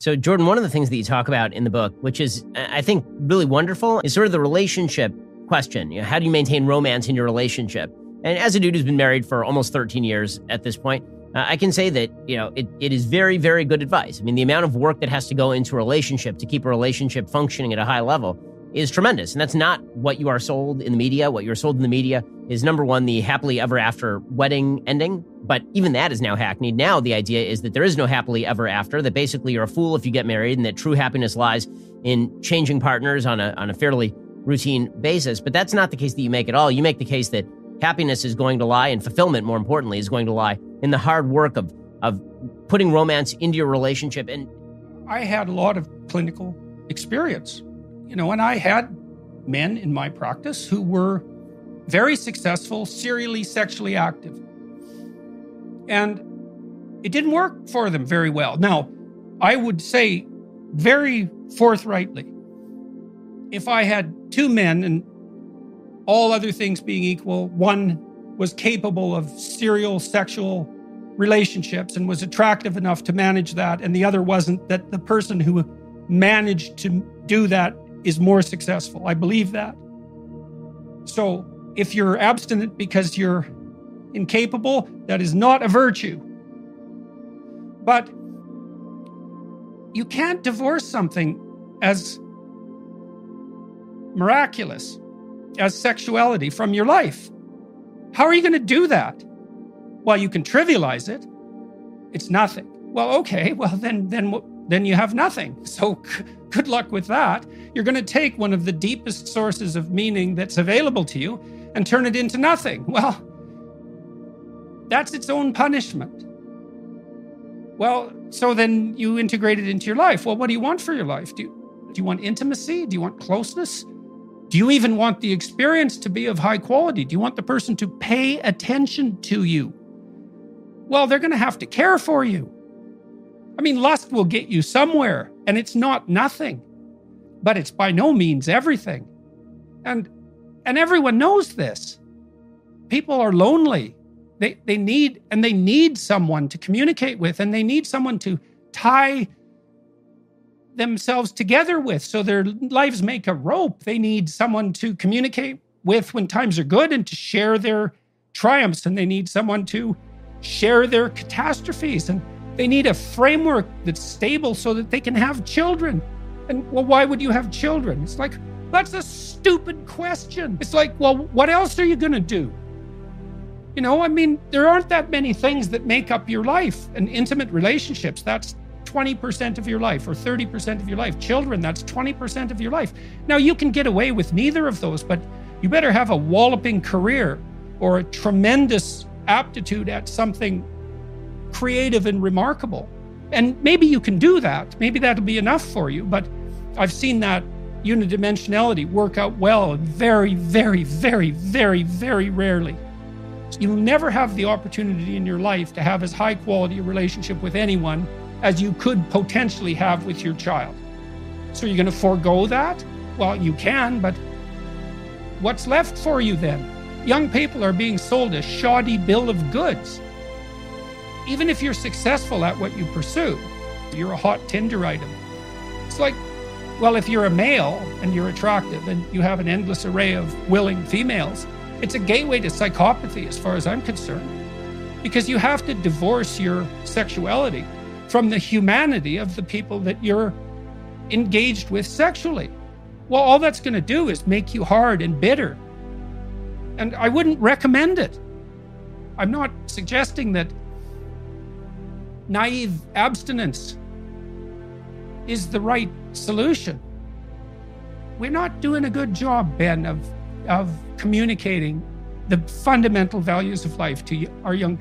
So, Jordan, one of the things that you talk about in the book, which is, I think, really wonderful, is sort of the relationship question. You know, how do you maintain romance in your relationship? And as a dude who's been married for almost 13 years at this point, uh, I can say that, you know, it, it is very, very good advice. I mean, the amount of work that has to go into a relationship to keep a relationship functioning at a high level is tremendous. And that's not what you are sold in the media. What you're sold in the media is number one, the happily ever after wedding ending. But even that is now hackneyed. Now the idea is that there is no happily ever after, that basically you're a fool if you get married and that true happiness lies in changing partners on a, on a fairly routine basis. But that's not the case that you make at all. You make the case that happiness is going to lie and fulfillment, more importantly, is going to lie in the hard work of, of putting romance into your relationship. And I had a lot of clinical experience you know, and I had men in my practice who were very successful, serially sexually active. And it didn't work for them very well. Now, I would say very forthrightly if I had two men and all other things being equal, one was capable of serial sexual relationships and was attractive enough to manage that, and the other wasn't, that the person who managed to do that is more successful. I believe that. So if you're abstinent because you're incapable, that is not a virtue. But you can't divorce something as miraculous as sexuality from your life. How are you going to do that? Well, you can trivialize it. It's nothing. Well, okay. Well, then, then, then you have nothing. So Good luck with that. You're going to take one of the deepest sources of meaning that's available to you and turn it into nothing. Well, that's its own punishment. Well, so then you integrate it into your life. Well, what do you want for your life? Do you, do you want intimacy? Do you want closeness? Do you even want the experience to be of high quality? Do you want the person to pay attention to you? Well, they're going to have to care for you. I mean, lust will get you somewhere, and it's not nothing, but it's by no means everything. And and everyone knows this. People are lonely. They they need and they need someone to communicate with, and they need someone to tie themselves together with so their lives make a rope. They need someone to communicate with when times are good and to share their triumphs, and they need someone to share their catastrophes and they need a framework that's stable so that they can have children. And well, why would you have children? It's like, that's a stupid question. It's like, well, what else are you going to do? You know, I mean, there aren't that many things that make up your life. And intimate relationships, that's 20% of your life or 30% of your life. Children, that's 20% of your life. Now, you can get away with neither of those, but you better have a walloping career or a tremendous aptitude at something creative and remarkable. And maybe you can do that. Maybe that'll be enough for you. But I've seen that unidimensionality work out well very, very, very, very, very rarely. You'll never have the opportunity in your life to have as high quality a relationship with anyone as you could potentially have with your child. So you're going to forego that? Well, you can, but what's left for you then? Young people are being sold a shoddy bill of goods even if you're successful at what you pursue, you're a hot Tinder item. It's like, well, if you're a male and you're attractive and you have an endless array of willing females, it's a gateway to psychopathy as far as I'm concerned. Because you have to divorce your sexuality from the humanity of the people that you're engaged with sexually. Well, all that's going to do is make you hard and bitter. And I wouldn't recommend it. I'm not suggesting that naive abstinence is the right solution. We're not doing a good job, Ben, of, of communicating the fundamental values of life to our young